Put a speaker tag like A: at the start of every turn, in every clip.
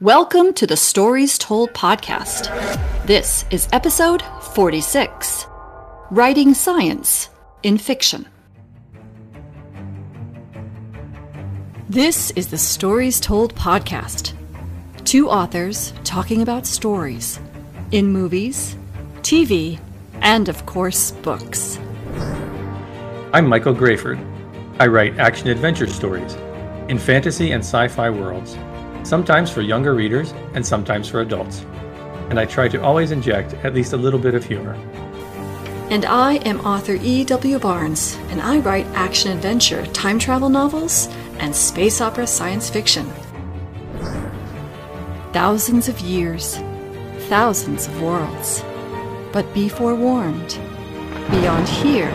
A: Welcome to the Stories Told podcast. This is episode 46 Writing Science in Fiction. This is the Stories Told podcast. Two authors talking about stories in movies, TV, and of course, books.
B: I'm Michael Grayford. I write action adventure stories in fantasy and sci fi worlds sometimes for younger readers and sometimes for adults. And I try to always inject at least a little bit of humor.
A: And I am author E.W. Barnes, and I write action adventure, time travel novels, and space opera science fiction. Thousands of years, thousands of worlds. But be forewarned beyond here,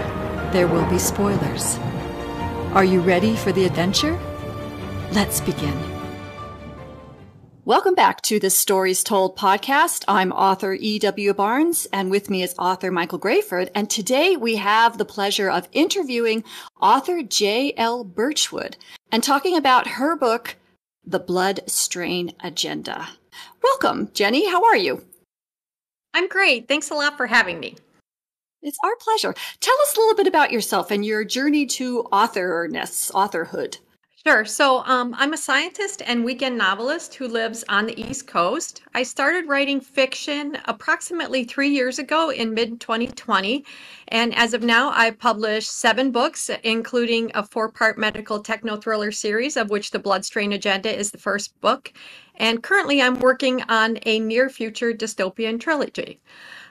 A: there will be spoilers. Are you ready for the adventure? Let's begin. Welcome back to the Stories Told podcast. I'm author E.W. Barnes, and with me is author Michael Grayford. And today we have the pleasure of interviewing author J.L. Birchwood and talking about her book, The Blood Strain Agenda. Welcome, Jenny. How are you?
C: I'm great. Thanks a lot for having me.
A: It's our pleasure. Tell us a little bit about yourself and your journey to authorness, authorhood.
C: Sure. So um, I'm a scientist and weekend novelist who lives on the East Coast. I started writing fiction approximately three years ago in mid 2020. And as of now, I've published seven books, including a four part medical techno thriller series, of which The Blood Strain Agenda is the first book. And currently, I'm working on a near future dystopian trilogy.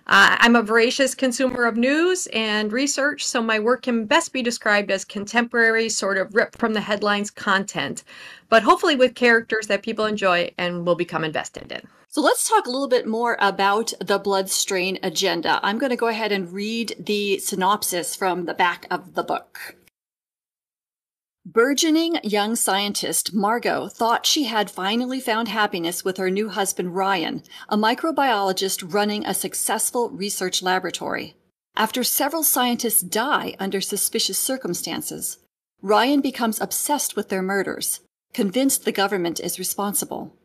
C: Uh, I'm a voracious consumer of news and research, so my work can best be described as contemporary, sort of ripped from the headlines content, but hopefully with characters that people enjoy and will become invested in.
A: So let's talk a little bit more about the blood strain agenda. I'm going to go ahead and read the synopsis from the back of the book. Burgeoning young scientist Margot thought she had finally found happiness with her new husband Ryan, a microbiologist running a successful research laboratory. After several scientists die under suspicious circumstances, Ryan becomes obsessed with their murders, convinced the government is responsible.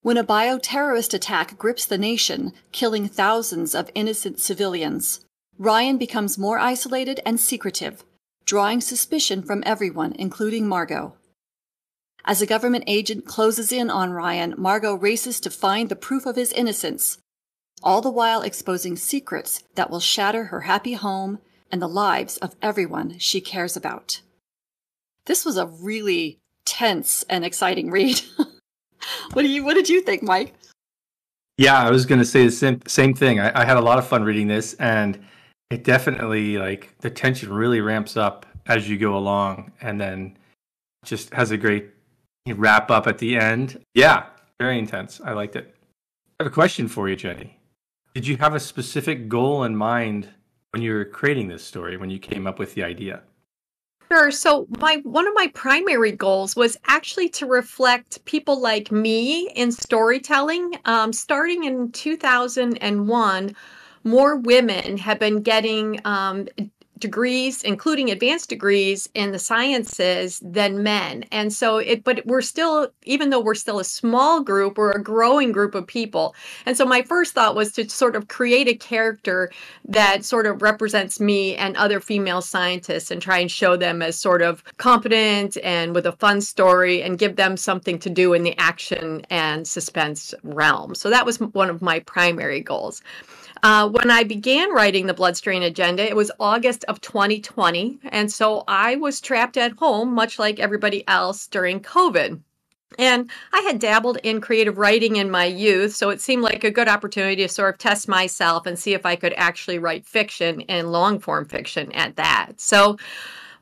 A: When a bioterrorist attack grips the nation, killing thousands of innocent civilians, Ryan becomes more isolated and secretive, drawing suspicion from everyone, including Margot. As a government agent closes in on Ryan, Margot races to find the proof of his innocence, all the while exposing secrets that will shatter her happy home and the lives of everyone she cares about. This was a really tense and exciting read. what do you what did you think, Mike?
B: Yeah, I was going to say the same same thing. I, I had a lot of fun reading this, and it definitely like the tension really ramps up as you go along and then just has a great wrap up at the end. Yeah very intense. I liked it. I have a question for you jenny. Did you have a specific goal in mind when you were creating this story when you came up with the idea?
C: Sure. So my one of my primary goals was actually to reflect people like me in storytelling. Um, starting in 2001, more women have been getting um, degrees including advanced degrees in the sciences than men. And so it but we're still even though we're still a small group we're a growing group of people. And so my first thought was to sort of create a character that sort of represents me and other female scientists and try and show them as sort of competent and with a fun story and give them something to do in the action and suspense realm. So that was one of my primary goals uh, when I began writing the Blood Strain Agenda, it was August of 2020. And so I was trapped at home, much like everybody else during COVID. And I had dabbled in creative writing in my youth, so it seemed like a good opportunity to sort of test myself and see if I could actually write fiction and long form fiction at that. So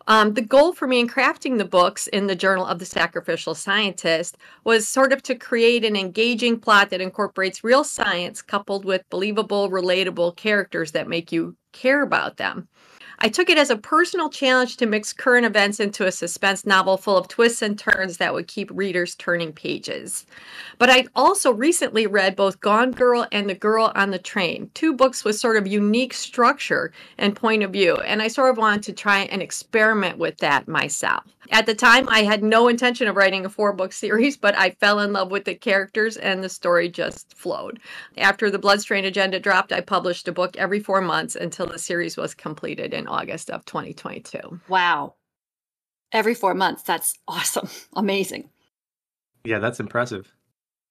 C: um, the goal for me in crafting the books in the Journal of the Sacrificial Scientist was sort of to create an engaging plot that incorporates real science coupled with believable, relatable characters that make you care about them. I took it as a personal challenge to mix current events into a suspense novel full of twists and turns that would keep readers turning pages. But I'd also recently read both Gone Girl and The Girl on the Train, two books with sort of unique structure and point of view, and I sort of wanted to try and experiment with that myself. At the time, I had no intention of writing a four book series, but I fell in love with the characters and the story just flowed. After the Bloodstrain Agenda dropped, I published a book every four months until the series was completed in August of 2022.
A: Wow. Every four months. That's awesome. Amazing.
B: Yeah, that's impressive.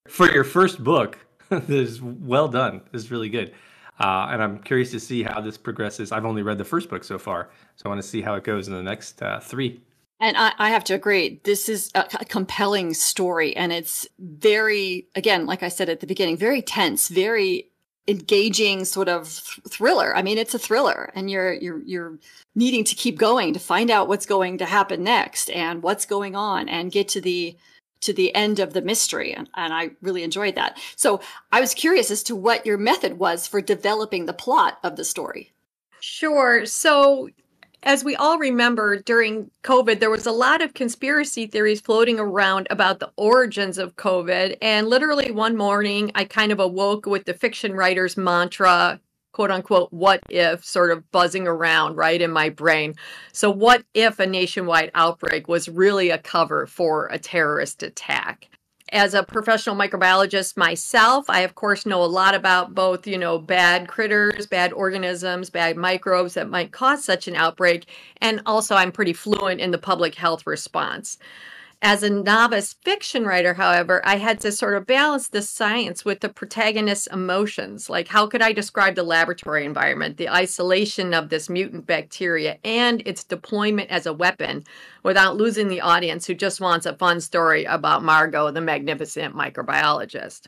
B: For your first book, this is well done. This is really good. Uh, and I'm curious to see how this progresses. I've only read the first book so far, so I want to see how it goes in the next uh, three.
A: And I, I, have to agree, this is a, a, compelling story, and it's very, again, like I said at the beginning, very tense, very engaging sort of th- thriller. I mean, it's a thriller, and you're you're you're needing to keep going to find out what's going to happen next and what's going on, and get to the to the end of the mystery. And, and I really enjoyed that. So I was curious as to what your method was for developing the plot of the story.
C: Sure. So as we all remember, during COVID, there was a lot of conspiracy theories floating around about the origins of COVID. And literally one morning, I kind of awoke with the fiction writer's mantra quote unquote, what if sort of buzzing around right in my brain. So, what if a nationwide outbreak was really a cover for a terrorist attack? As a professional microbiologist myself, I of course know a lot about both, you know, bad critters, bad organisms, bad microbes that might cause such an outbreak. And also, I'm pretty fluent in the public health response. As a novice fiction writer, however, I had to sort of balance the science with the protagonist's emotions. Like, how could I describe the laboratory environment, the isolation of this mutant bacteria, and its deployment as a weapon without losing the audience who just wants a fun story about Margot, the magnificent microbiologist?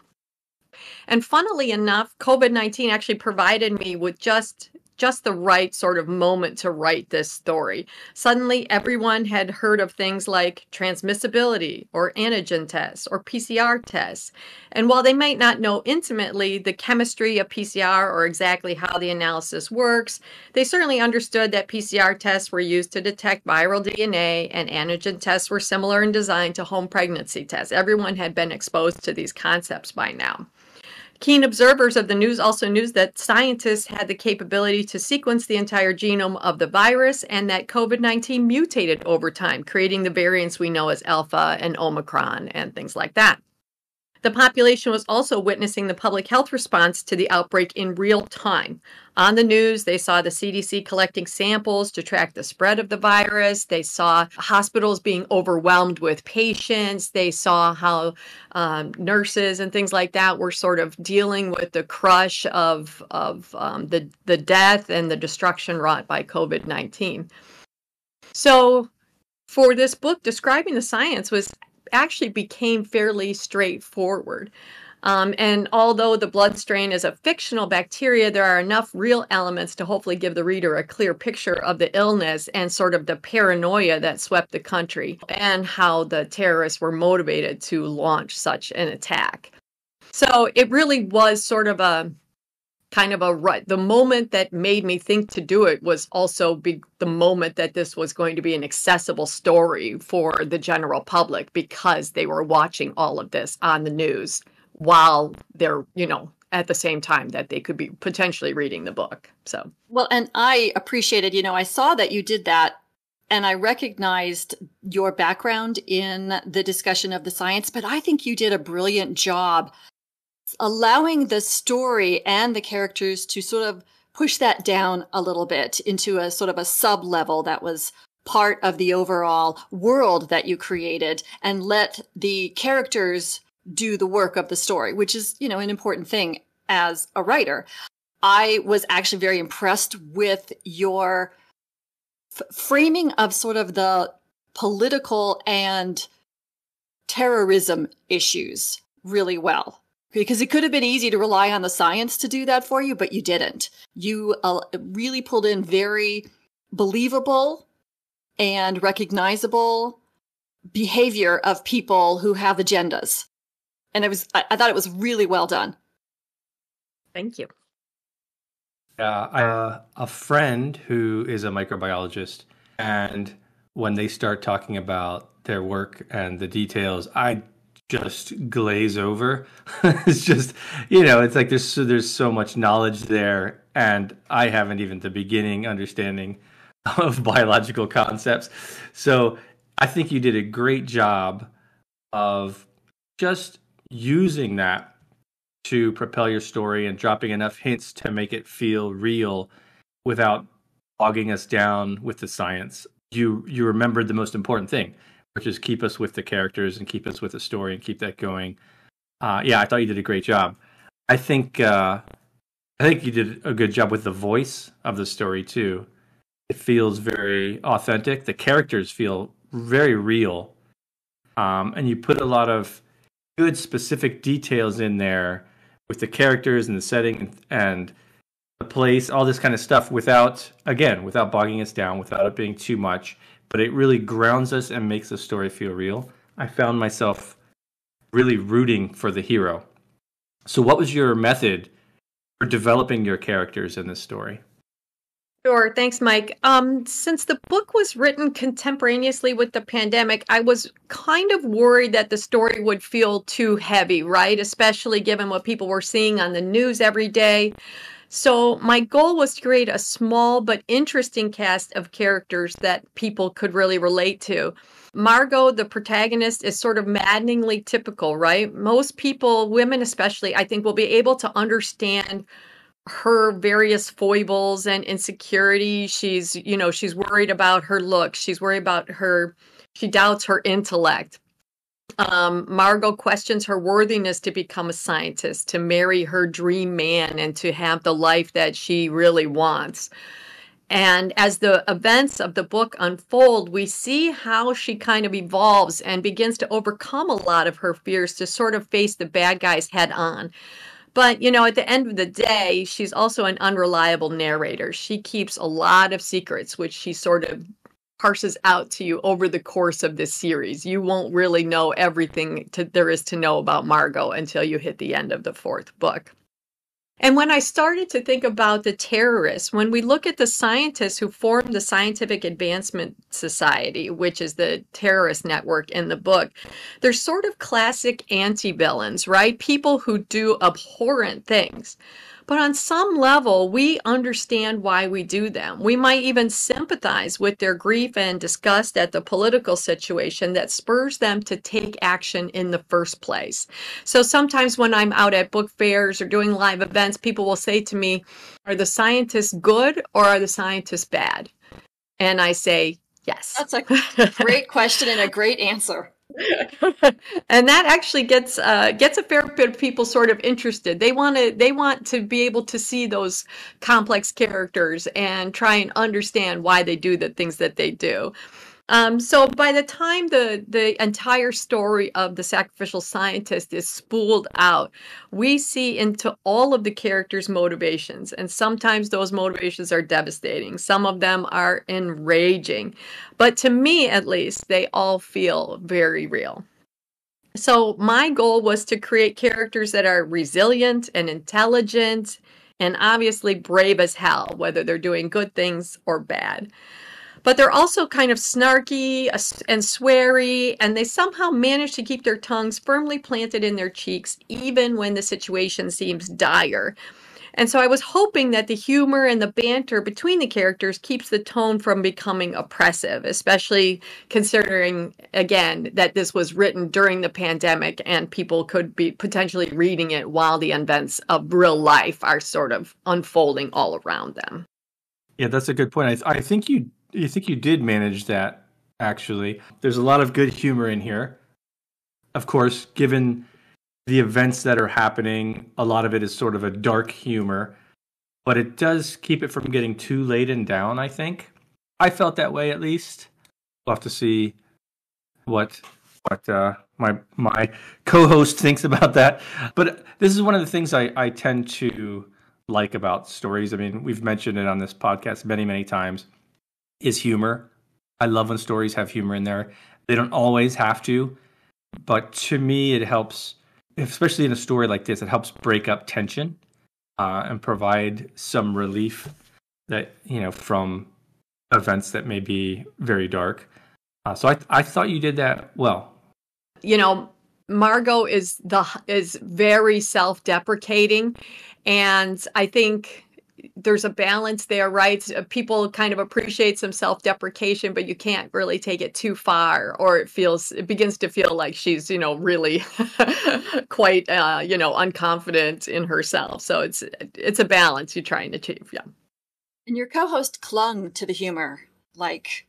C: And funnily enough, COVID 19 actually provided me with just just the right sort of moment to write this story. Suddenly, everyone had heard of things like transmissibility or antigen tests or PCR tests. And while they might not know intimately the chemistry of PCR or exactly how the analysis works, they certainly understood that PCR tests were used to detect viral DNA and antigen tests were similar in design to home pregnancy tests. Everyone had been exposed to these concepts by now. Keen observers of the news also knew that scientists had the capability to sequence the entire genome of the virus and that COVID 19 mutated over time, creating the variants we know as Alpha and Omicron and things like that. The population was also witnessing the public health response to the outbreak in real time. On the news, they saw the CDC collecting samples to track the spread of the virus. They saw hospitals being overwhelmed with patients. They saw how um, nurses and things like that were sort of dealing with the crush of, of um, the, the death and the destruction wrought by COVID 19. So, for this book, describing the science was actually became fairly straightforward. Um, and although the blood strain is a fictional bacteria, there are enough real elements to hopefully give the reader a clear picture of the illness and sort of the paranoia that swept the country and how the terrorists were motivated to launch such an attack. So it really was sort of a kind of a right. The moment that made me think to do it was also be the moment that this was going to be an accessible story for the general public because they were watching all of this on the news while they're, you know, at the same time that they could be potentially reading the book. So,
A: well, and I appreciated, you know, I saw that you did that and I recognized your background in the discussion of the science, but I think you did a brilliant job allowing the story and the characters to sort of push that down a little bit into a sort of a sub level that was part of the overall world that you created and let the characters do the work of the story, which is, you know, an important thing as a writer. I was actually very impressed with your f- framing of sort of the political and terrorism issues really well because it could have been easy to rely on the science to do that for you, but you didn't. You uh, really pulled in very believable and recognizable behavior of people who have agendas. And it was, I, I thought it was really well done.
C: Thank you.
B: Yeah, uh, a friend who is a microbiologist, and when they start talking about their work and the details, I just glaze over. it's just, you know, it's like there's so, there's so much knowledge there, and I haven't even the beginning understanding of biological concepts. So I think you did a great job of just using that to propel your story and dropping enough hints to make it feel real without bogging us down with the science. You you remembered the most important thing, which is keep us with the characters and keep us with the story and keep that going. Uh, yeah, I thought you did a great job. I think uh, I think you did a good job with the voice of the story too. It feels very authentic. The characters feel very real, um, and you put a lot of good specific details in there with the characters and the setting and the place, all this kind of stuff without, again, without bogging us down, without it being too much. But it really grounds us and makes the story feel real. I found myself really rooting for the hero. So, what was your method for developing your characters in this story?
C: Sure. Thanks, Mike. Um, since the book was written contemporaneously with the pandemic, I was kind of worried that the story would feel too heavy, right? Especially given what people were seeing on the news every day. So, my goal was to create a small but interesting cast of characters that people could really relate to. Margot, the protagonist, is sort of maddeningly typical, right? Most people, women especially, I think, will be able to understand her various foibles and insecurities. She's, you know, she's worried about her looks. She's worried about her, she doubts her intellect. Um, Margot questions her worthiness to become a scientist, to marry her dream man, and to have the life that she really wants. And as the events of the book unfold, we see how she kind of evolves and begins to overcome a lot of her fears to sort of face the bad guys head on. But, you know, at the end of the day, she's also an unreliable narrator. She keeps a lot of secrets, which she sort of parses out to you over the course of this series. You won't really know everything to, there is to know about Margot until you hit the end of the fourth book. And when I started to think about the terrorists, when we look at the scientists who formed the Scientific Advancement Society, which is the terrorist network in the book, they're sort of classic anti villains, right? People who do abhorrent things. But on some level, we understand why we do them. We might even sympathize with their grief and disgust at the political situation that spurs them to take action in the first place. So sometimes when I'm out at book fairs or doing live events, people will say to me, Are the scientists good or are the scientists bad? And I say, Yes.
A: That's a great question and a great answer.
C: and that actually gets uh, gets a fair bit of people sort of interested. They want to they want to be able to see those complex characters and try and understand why they do the things that they do. Um, so by the time the the entire story of the sacrificial scientist is spooled out, we see into all of the characters' motivations, and sometimes those motivations are devastating. Some of them are enraging, but to me, at least, they all feel very real. So my goal was to create characters that are resilient and intelligent, and obviously brave as hell, whether they're doing good things or bad but they're also kind of snarky and sweary, and they somehow manage to keep their tongues firmly planted in their cheeks, even when the situation seems dire. And so I was hoping that the humor and the banter between the characters keeps the tone from becoming oppressive, especially considering, again, that this was written during the pandemic and people could be potentially reading it while the events of real life are sort of unfolding all around them.
B: Yeah, that's a good point. I, I think you you think you did manage that actually. There's a lot of good humor in here. Of course, given the events that are happening, a lot of it is sort of a dark humor, but it does keep it from getting too laden down, I think. I felt that way at least. We'll have to see what what uh, my my co-host thinks about that. But this is one of the things I, I tend to like about stories. I mean, we've mentioned it on this podcast many, many times is humor. I love when stories have humor in there. They don't always have to, but to me, it helps, especially in a story like this, it helps break up tension uh, and provide some relief that, you know, from events that may be very dark. Uh, so I, I thought you did that well.
C: You know, Margot is the is very self-deprecating, and I think there's a balance there, right? People kind of appreciate some self-deprecation, but you can't really take it too far, or it feels it begins to feel like she's, you know, really quite, uh, you know, unconfident in herself. So it's it's a balance you're trying to achieve. Yeah.
A: And your co-host clung to the humor like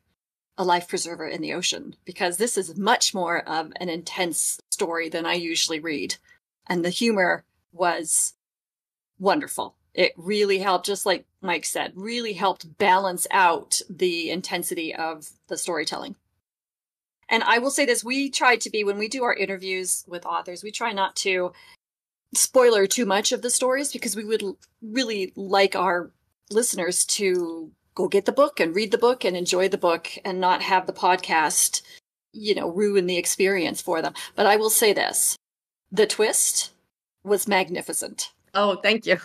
A: a life preserver in the ocean because this is much more of an intense story than I usually read, and the humor was wonderful it really helped, just like Mike said, really helped balance out the intensity of the storytelling. And I will say this we try to be, when we do our interviews with authors, we try not to spoiler too much of the stories because we would really like our listeners to go get the book and read the book and enjoy the book and not have the podcast, you know, ruin the experience for them. But I will say this the twist was magnificent.
C: Oh, thank you.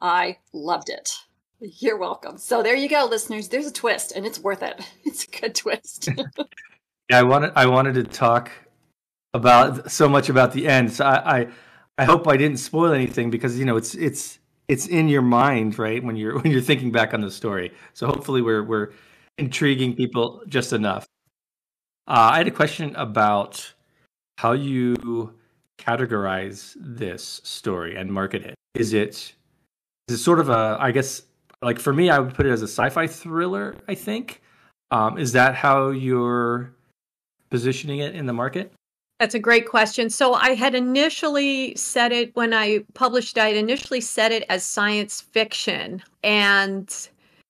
A: I loved it. You're welcome. So there you go, listeners. There's a twist, and it's worth it. It's a good twist.
B: yeah, I wanted I wanted to talk about so much about the end. So I, I I hope I didn't spoil anything because you know it's it's it's in your mind, right? When you're when you're thinking back on the story. So hopefully we're we're intriguing people just enough. Uh, I had a question about how you categorize this story and market it. Is it is sort of a I guess like for me I would put it as a sci-fi thriller, I think. Um, is that how you're positioning it in the market?
C: That's a great question. So I had initially said it when I published it, I initially said it as science fiction. And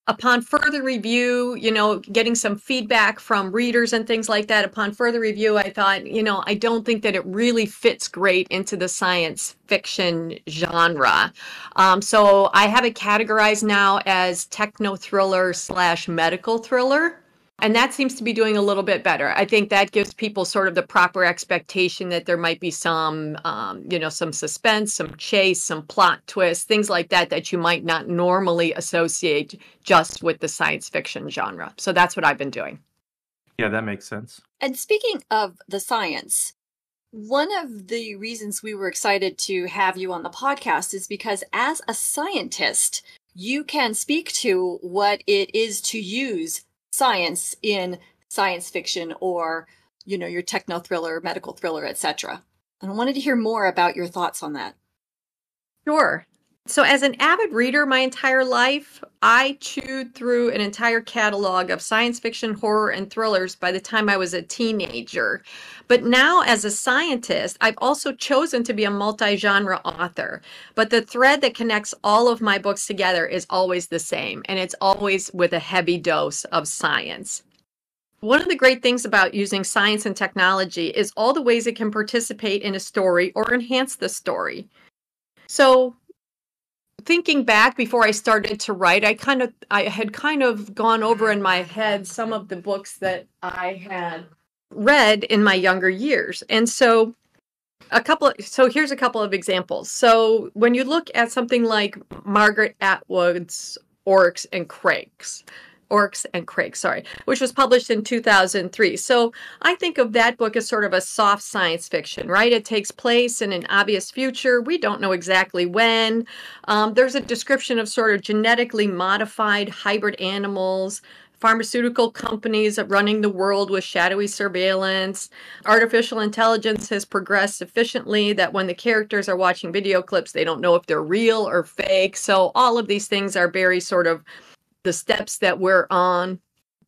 C: upon further review, you know, getting some feedback from readers and things like that, upon further review, I thought, you know, I don't think that it really fits great into the science fiction genre. Um, so I have it categorized now as techno thriller slash medical thriller. And that seems to be doing a little bit better. I think that gives people sort of the proper expectation that there might be some, um, you know, some suspense, some chase, some plot twists, things like that that you might not normally associate just with the science fiction genre. So that's what I've been doing.
B: Yeah, that makes sense.
A: And speaking of the science, one of the reasons we were excited to have you on the podcast is because as a scientist, you can speak to what it is to use science in science fiction or you know your techno thriller medical thriller etc and i wanted to hear more about your thoughts on that.
C: Sure so as an avid reader my entire life i chewed through an entire catalog of science fiction horror and thrillers by the time i was a teenager. But now as a scientist i've also chosen to be a multi-genre author. But the thread that connects all of my books together is always the same and it's always with a heavy dose of science. One of the great things about using science and technology is all the ways it can participate in a story or enhance the story. So, thinking back before I started to write, I kind of I had kind of gone over in my head some of the books that I had read in my younger years. And so a couple of, so here's a couple of examples. So when you look at something like Margaret Atwood's Oryx and Crakes, Oryx and Crake, sorry, which was published in 2003. So I think of that book as sort of a soft science fiction, right? It takes place in an obvious future. We don't know exactly when. Um, there's a description of sort of genetically modified hybrid animals pharmaceutical companies running the world with shadowy surveillance. Artificial intelligence has progressed sufficiently that when the characters are watching video clips, they don't know if they're real or fake. So, all of these things are very sort of the steps that we're on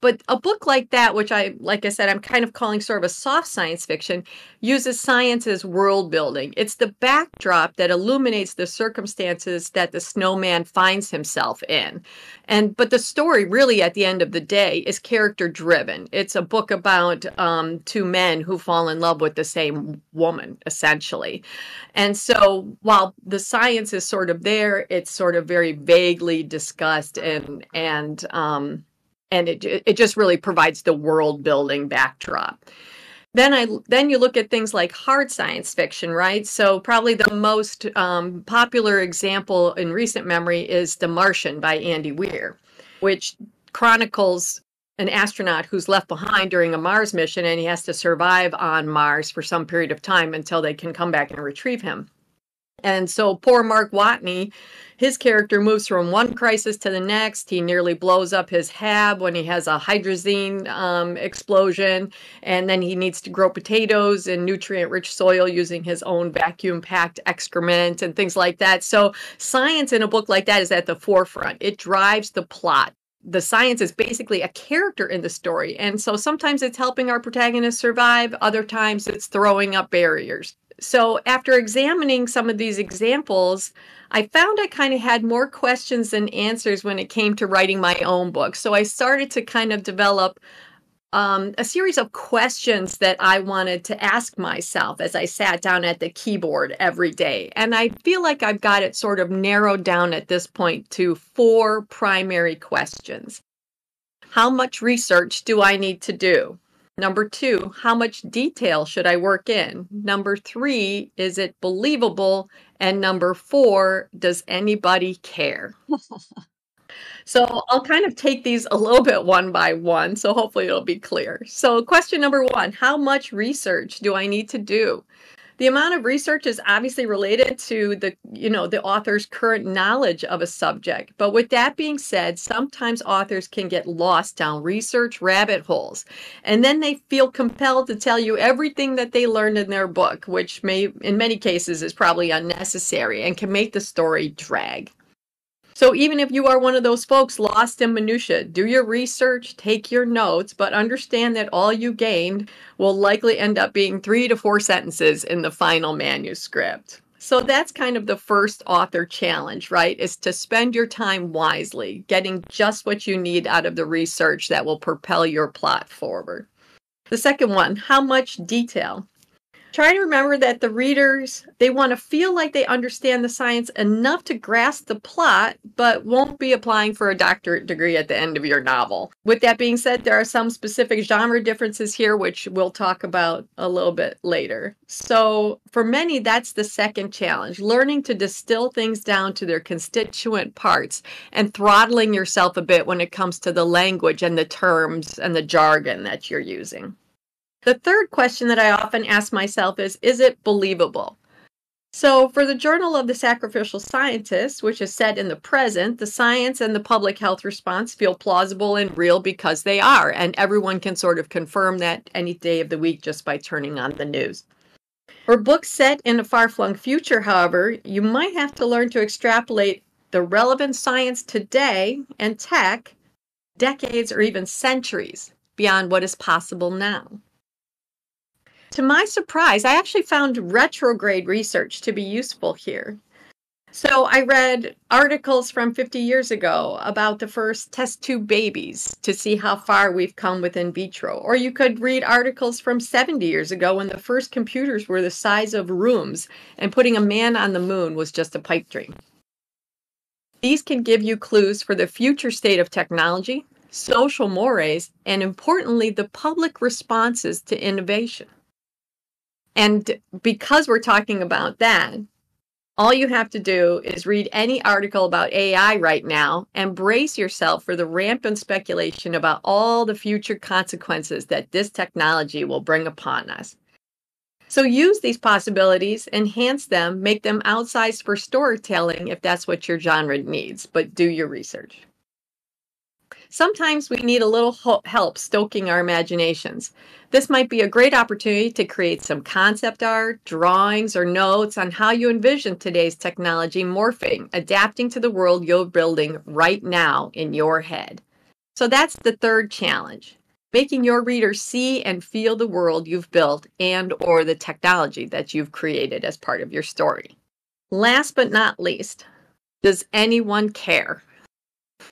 C: but a book like that which i like i said i'm kind of calling sort of a soft science fiction uses science as world building. It's the backdrop that illuminates the circumstances that the snowman finds himself in. And but the story really at the end of the day is character driven. It's a book about um, two men who fall in love with the same woman essentially. And so while the science is sort of there it's sort of very vaguely discussed and and um, and it it just really provides the world building backdrop. Then I then you look at things like hard science fiction, right? So probably the most um, popular example in recent memory is The Martian by Andy Weir, which chronicles an astronaut who's left behind during a Mars mission and he has to survive on Mars for some period of time until they can come back and retrieve him. And so poor Mark Watney, his character moves from one crisis to the next. He nearly blows up his hab when he has a hydrazine um, explosion, and then he needs to grow potatoes in nutrient-rich soil using his own vacuum-packed excrement and things like that. So science in a book like that is at the forefront. It drives the plot the science is basically a character in the story. And so sometimes it's helping our protagonist survive, other times it's throwing up barriers so after examining some of these examples, I found I kind of had more questions than answers when it came to writing my own book. So I started to kind of develop um, a series of questions that I wanted to ask myself as I sat down at the keyboard every day. And I feel like I've got it sort of narrowed down at this point to four primary questions. How much research do I need to do? Number two, how much detail should I work in? Number three, is it believable? And number four, does anybody care? so I'll kind of take these a little bit one by one. So hopefully it'll be clear. So, question number one How much research do I need to do? The amount of research is obviously related to the you know the author's current knowledge of a subject. But with that being said sometimes authors can get lost down research rabbit holes and then they feel compelled to tell you everything that they learned in their book which may in many cases is probably unnecessary and can make the story drag so even if you are one of those folks lost in minutia, do your research, take your notes, but understand that all you gained will likely end up being 3 to 4 sentences in the final manuscript. So that's kind of the first author challenge, right? Is to spend your time wisely, getting just what you need out of the research that will propel your plot forward. The second one, how much detail? Try to remember that the readers they want to feel like they understand the science enough to grasp the plot but won't be applying for a doctorate degree at the end of your novel. With that being said there are some specific genre differences here which we'll talk about a little bit later. So for many that's the second challenge learning to distill things down to their constituent parts and throttling yourself a bit when it comes to the language and the terms and the jargon that you're using the third question that I often ask myself is Is it believable? So, for the Journal of the Sacrificial Scientist, which is set in the present, the science and the public health response feel plausible and real because they are, and everyone can sort of confirm that any day of the week just by turning on the news. For books set in a far flung future, however, you might have to learn to extrapolate the relevant science today and tech decades or even centuries beyond what is possible now. To my surprise, I actually found retrograde research to be useful here. So I read articles from 50 years ago about the first test tube babies to see how far we've come with in vitro. Or you could read articles from 70 years ago when the first computers were the size of rooms and putting a man on the moon was just a pipe dream. These can give you clues for the future state of technology, social mores, and importantly, the public responses to innovation. And because we're talking about that, all you have to do is read any article about AI right now and brace yourself for the rampant speculation about all the future consequences that this technology will bring upon us. So use these possibilities, enhance them, make them outsized for storytelling if that's what your genre needs, but do your research. Sometimes we need a little help stoking our imaginations. This might be a great opportunity to create some concept art, drawings, or notes on how you envision today's technology morphing, adapting to the world you're building right now in your head. So that's the third challenge making your reader see and feel the world you've built and or the technology that you've created as part of your story. Last but not least, does anyone care?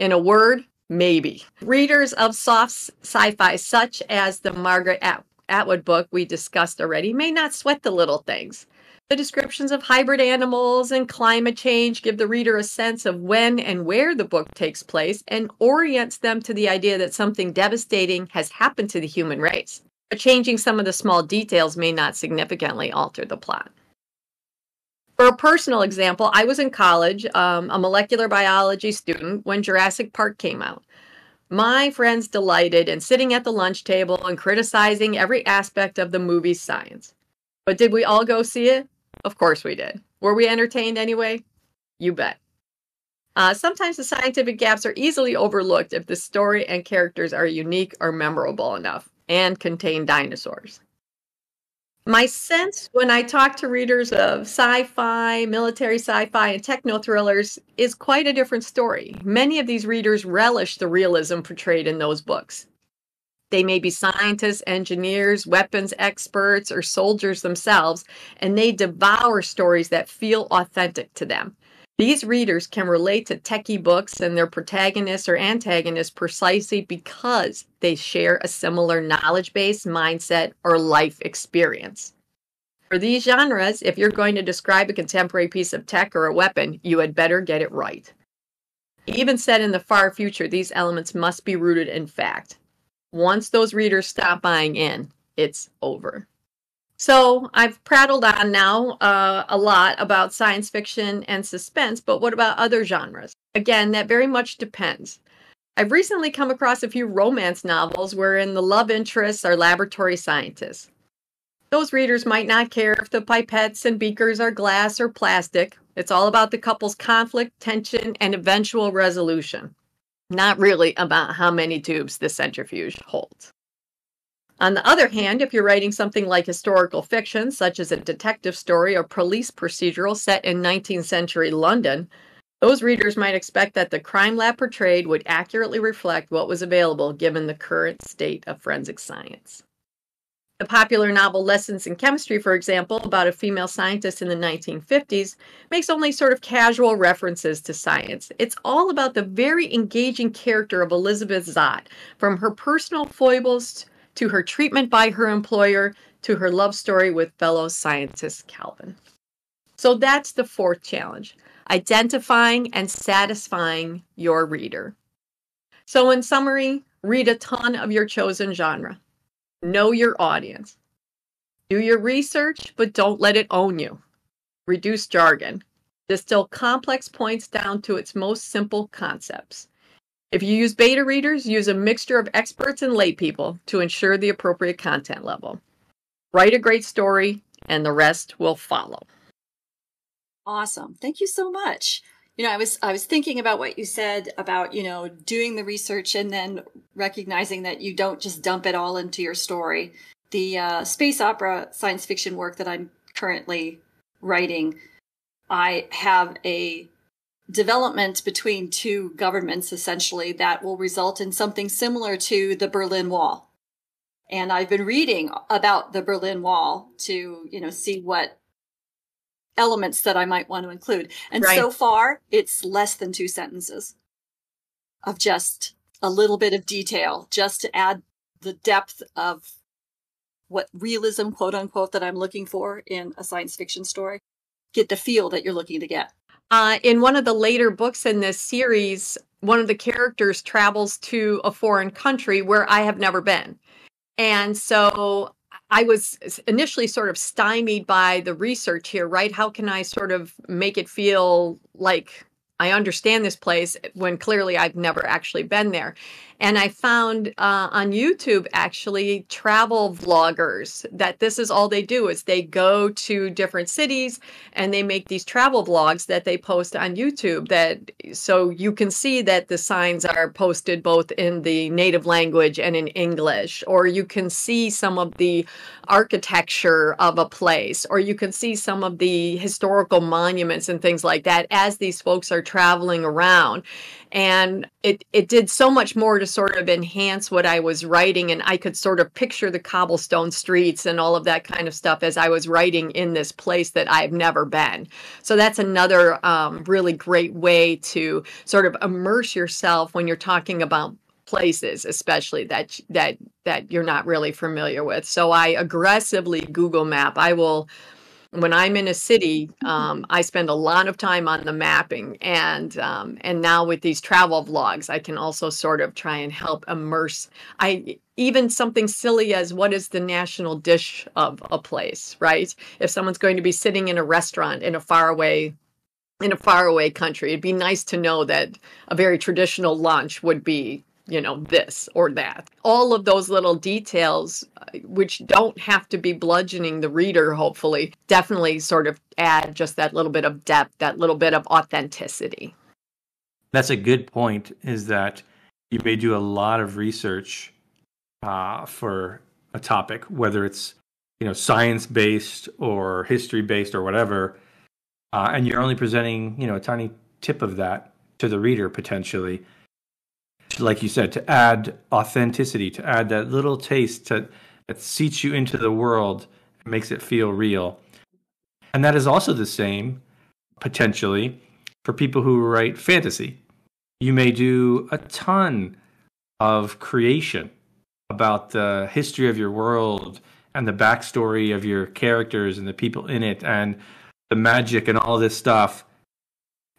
C: In a word, Maybe. Readers of soft sci fi, such as the Margaret Atwood book we discussed already, may not sweat the little things. The descriptions of hybrid animals and climate change give the reader a sense of when and where the book takes place and orients them to the idea that something devastating has happened to the human race. But changing some of the small details may not significantly alter the plot. For a personal example, I was in college, um, a molecular biology student, when Jurassic Park came out. My friends delighted in sitting at the lunch table and criticizing every aspect of the movie's science. But did we all go see it? Of course we did. Were we entertained anyway? You bet. Uh, sometimes the scientific gaps are easily overlooked if the story and characters are unique or memorable enough and contain dinosaurs. My sense when I talk to readers of sci fi, military sci fi, and techno thrillers is quite a different story. Many of these readers relish the realism portrayed in those books. They may be scientists, engineers, weapons experts, or soldiers themselves, and they devour stories that feel authentic to them. These readers can relate to techie books and their protagonists or antagonists precisely because they share a similar knowledge base, mindset, or life experience. For these genres, if you're going to describe a contemporary piece of tech or a weapon, you had better get it right. Even said in the far future, these elements must be rooted in fact. Once those readers stop buying in, it's over. So I've prattled on now uh, a lot about science fiction and suspense, but what about other genres? Again, that very much depends. I've recently come across a few romance novels wherein the love interests are laboratory scientists. Those readers might not care if the pipettes and beakers are glass or plastic. It's all about the couple's conflict, tension, and eventual resolution. Not really about how many tubes the centrifuge holds. On the other hand, if you're writing something like historical fiction, such as a detective story or police procedural set in 19th century London, those readers might expect that the crime lab portrayed would accurately reflect what was available given the current state of forensic science. The popular novel Lessons in Chemistry, for example, about a female scientist in the 1950s, makes only sort of casual references to science. It's all about the very engaging character of Elizabeth Zott, from her personal foibles to her treatment by her employer, to her love story with fellow scientist Calvin. So that's the fourth challenge identifying and satisfying your reader. So, in summary, read a ton of your chosen genre, know your audience, do your research, but don't let it own you. Reduce jargon, distill complex points down to its most simple concepts. If you use beta readers, use a mixture of experts and laypeople to ensure the appropriate content level. Write a great story, and the rest will follow.
A: Awesome. Thank you so much. You know, I was I was thinking about what you said about, you know, doing the research and then recognizing that you don't just dump it all into your story. The uh, space opera science fiction work that I'm currently writing, I have a development between two governments essentially that will result in something similar to the Berlin Wall. And I've been reading about the Berlin Wall to, you know, see what elements that I might want to include. And right. so far, it's less than two sentences of just a little bit of detail, just to add the depth of what realism, quote unquote, that I'm looking for in a science fiction story. Get the feel that you're looking to get.
C: Uh, in one of the later books in this series, one of the characters travels to a foreign country where I have never been. And so I was initially sort of stymied by the research here, right? How can I sort of make it feel like I understand this place when clearly I've never actually been there? And I found uh, on YouTube actually travel vloggers that this is all they do is they go to different cities and they make these travel vlogs that they post on YouTube that so you can see that the signs are posted both in the native language and in English or you can see some of the architecture of a place or you can see some of the historical monuments and things like that as these folks are traveling around and it it did so much more to sort of enhance what I was writing and I could sort of picture the cobblestone streets and all of that kind of stuff as I was writing in this place that I've never been. So that's another um, really great way to sort of immerse yourself when you're talking about places especially that that that you're not really familiar with so i aggressively google map i will when I'm in a city, um, I spend a lot of time on the mapping, and um, and now with these travel vlogs, I can also sort of try and help immerse. I even something silly as what is the national dish of a place, right? If someone's going to be sitting in a restaurant in a faraway in a faraway country, it'd be nice to know that a very traditional lunch would be you know, this or that. All of those little details, uh, which don't have to be bludgeoning the reader, hopefully, definitely sort of add just that little bit of depth, that little bit of authenticity.
B: That's a good point, is that you may do a lot of research uh, for a topic, whether it's you know science based or history based or whatever, uh, and you're only presenting you know a tiny tip of that to the reader potentially like you said, to add authenticity, to add that little taste to, that seats you into the world and makes it feel real. And that is also the same, potentially, for people who write fantasy. You may do a ton of creation about the history of your world and the backstory of your characters and the people in it and the magic and all this stuff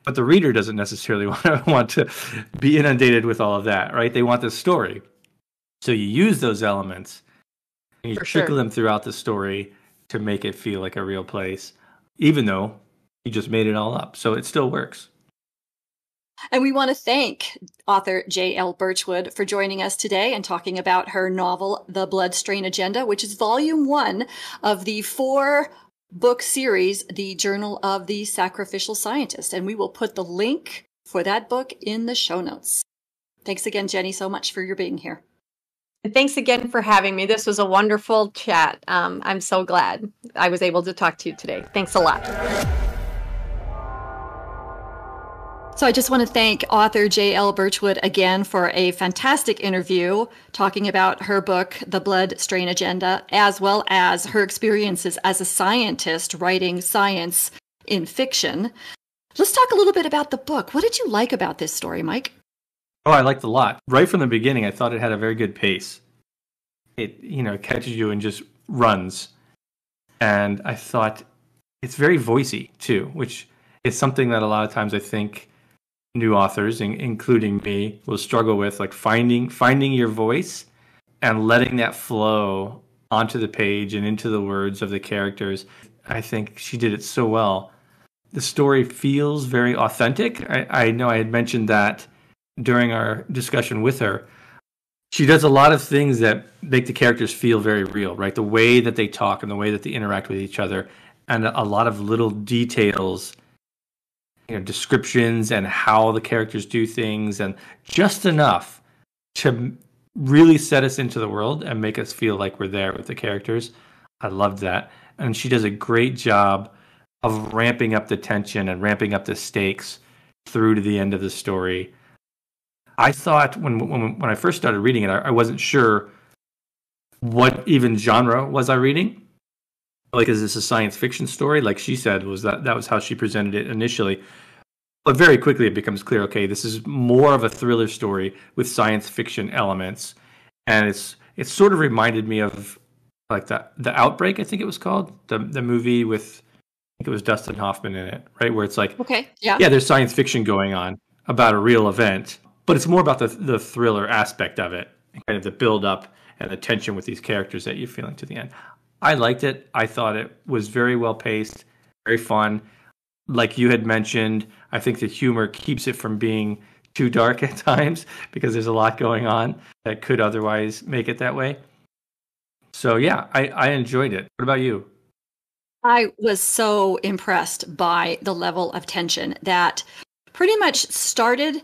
B: but the reader doesn't necessarily want to, want to be inundated with all of that, right? They want the story. So you use those elements and you For trickle sure. them throughout the story to make it feel like a real place, even though you just made it all up. So it still works.
A: And we want to thank author J.L. Birchwood for joining us today and talking about her novel, The Blood Strain Agenda, which is volume one of the four book series, The Journal of the Sacrificial Scientist. And we will put the link for that book in the show notes. Thanks again, Jenny, so much for your being here.
C: Thanks again for having me. This was a wonderful chat. Um, I'm so glad I was able to talk to you today. Thanks a lot.
A: So I just want to thank author J.L. Birchwood again for a fantastic interview talking about her book, The Blood Strain Agenda, as well as her experiences as a scientist writing science in fiction. Let's talk a little bit about the book. What did you like about this story, Mike?
B: Oh, I liked a lot. Right from the beginning, I thought it had a very good pace. It, you know, catches you and just runs. And I thought it's very voicey too, which is something that a lot of times I think new authors, in, including me, will struggle with like finding finding your voice and letting that flow onto the page and into the words of the characters. I think she did it so well. The story feels very authentic. I, I know I had mentioned that during our discussion with her. She does a lot of things that make the characters feel very real, right? The way that they talk and the way that they interact with each other, and a lot of little details you know descriptions and how the characters do things and just enough to really set us into the world and make us feel like we're there with the characters. I loved that. And she does a great job of ramping up the tension and ramping up the stakes through to the end of the story. I thought when when, when I first started reading it, I, I wasn't sure what even genre was I reading. Like, is this a science fiction story? Like she said, was that that was how she presented it initially. But very quickly, it becomes clear. Okay, this is more of a thriller story with science fiction elements, and it's it sort of reminded me of like the the outbreak. I think it was called the the movie with I think it was Dustin Hoffman in it, right? Where it's like,
A: okay, yeah,
B: yeah, there's science fiction going on about a real event, but it's more about the the thriller aspect of it, and kind of the build up and the tension with these characters that you're feeling to the end. I liked it. I thought it was very well paced, very fun. Like you had mentioned, I think the humor keeps it from being too dark at times because there's a lot going on that could otherwise make it that way. So yeah, I, I enjoyed it. What about you?
A: I was so impressed by the level of tension that pretty much started.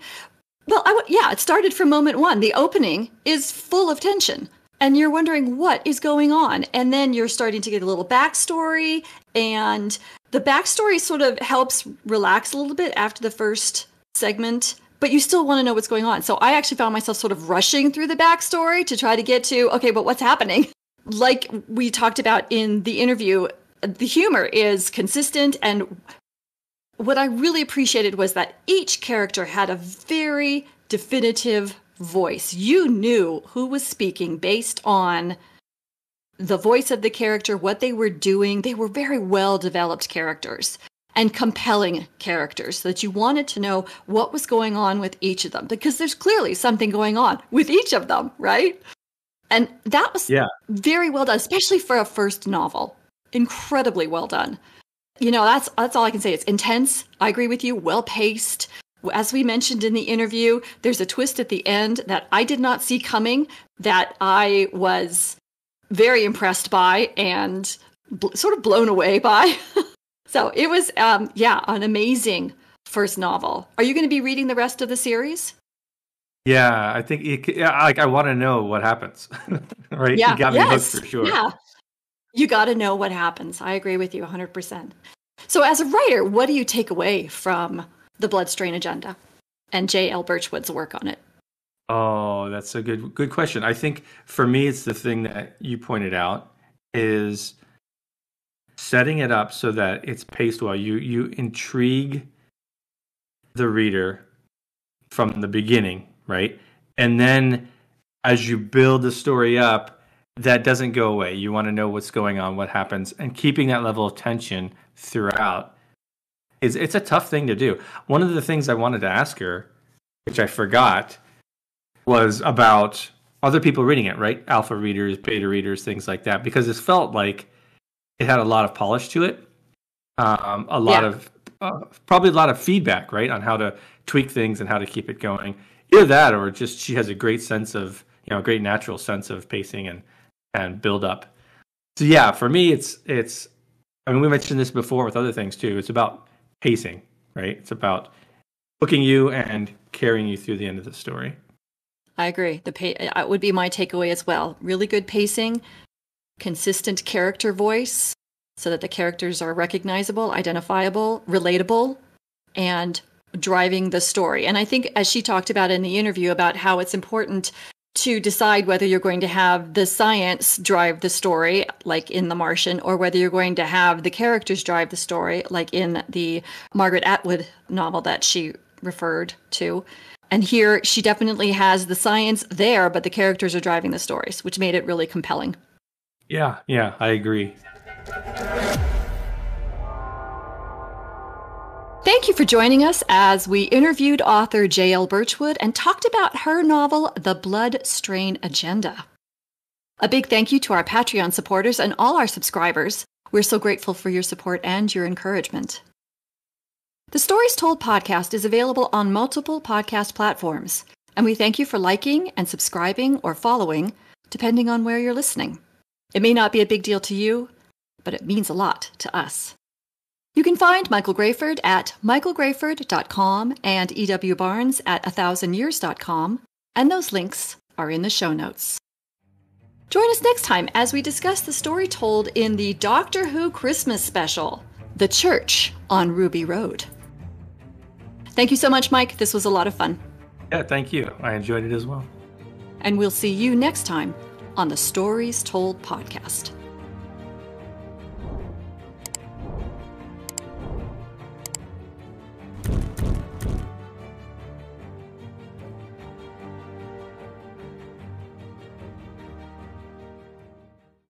A: Well, I, yeah, it started from moment one. The opening is full of tension and you're wondering what is going on. And then you're starting to get a little backstory, and the backstory sort of helps relax a little bit after the first segment. But you still want to know what's going on. So I actually found myself sort of rushing through the backstory to try to get to, okay, but what's happening? Like we talked about in the interview, the humor is consistent and what I really appreciated was that each character had a very definitive voice. You knew who was speaking based on the voice of the character, what they were doing. They were very well developed characters and compelling characters so that you wanted to know what was going on with each of them because there's clearly something going on with each of them, right? And that was yeah. very well done, especially for a first novel. Incredibly well done. You know, that's that's all I can say. It's intense. I agree with you. Well paced As we mentioned in the interview, there's a twist at the end that I did not see coming that I was very impressed by and bl- sort of blown away by. so it was, um, yeah, an amazing first novel. Are you going to be reading the rest of the series?
B: Yeah, I think it, like I want to know what happens. right?
A: Yeah,
B: you got me
A: yes,
B: hooked for sure.
A: Yeah, you got to know what happens. I agree with you 100%. So, as a writer, what do you take away from the Blood Strain Agenda and J.L. Birchwood's work on it?
B: Oh, that's a good good question. I think for me, it's the thing that you pointed out is setting it up so that it's paced well. You you intrigue the reader from the beginning, right? And then as you build the story up, that doesn't go away. You want to know what's going on, what happens, and keeping that level of tension throughout is it's a tough thing to do. One of the things I wanted to ask her, which I forgot, was about other people reading it, right? Alpha readers, beta readers, things like that, because it felt like it had a lot of polish to it, um, a lot yeah. of uh, probably a lot of feedback, right, on how to tweak things and how to keep it going. Either that, or just she has a great sense of you know, a great natural sense of pacing and and build up. So yeah, for me, it's it's. I mean, we mentioned this before with other things too. It's about pacing, right? It's about hooking you and carrying you through the end of the story.
A: I agree. The pay uh, would be my takeaway as well. Really good pacing, consistent character voice, so that the characters are recognizable, identifiable, relatable, and driving the story. And I think, as she talked about in the interview, about how it's important to decide whether you're going to have the science drive the story, like in The Martian, or whether you're going to have the characters drive the story, like in the Margaret Atwood novel that she referred to. And here she definitely has the science there, but the characters are driving the stories, which made it really compelling.
B: Yeah, yeah, I agree.
A: Thank you for joining us as we interviewed author J.L. Birchwood and talked about her novel, The Blood Strain Agenda. A big thank you to our Patreon supporters and all our subscribers. We're so grateful for your support and your encouragement. The Stories Told podcast is available on multiple podcast platforms, and we thank you for liking and subscribing or following, depending on where you're listening. It may not be a big deal to you, but it means a lot to us. You can find Michael Grayford at michaelgrayford.com and E.W. Barnes at 1000years.com, and those links are in the show notes. Join us next time as we discuss the story told in the Doctor Who Christmas special, The Church on Ruby Road. Thank you so much, Mike. This was a lot of fun.
B: Yeah, thank you. I enjoyed it as well.
A: And we'll see you next time on the Stories Told podcast.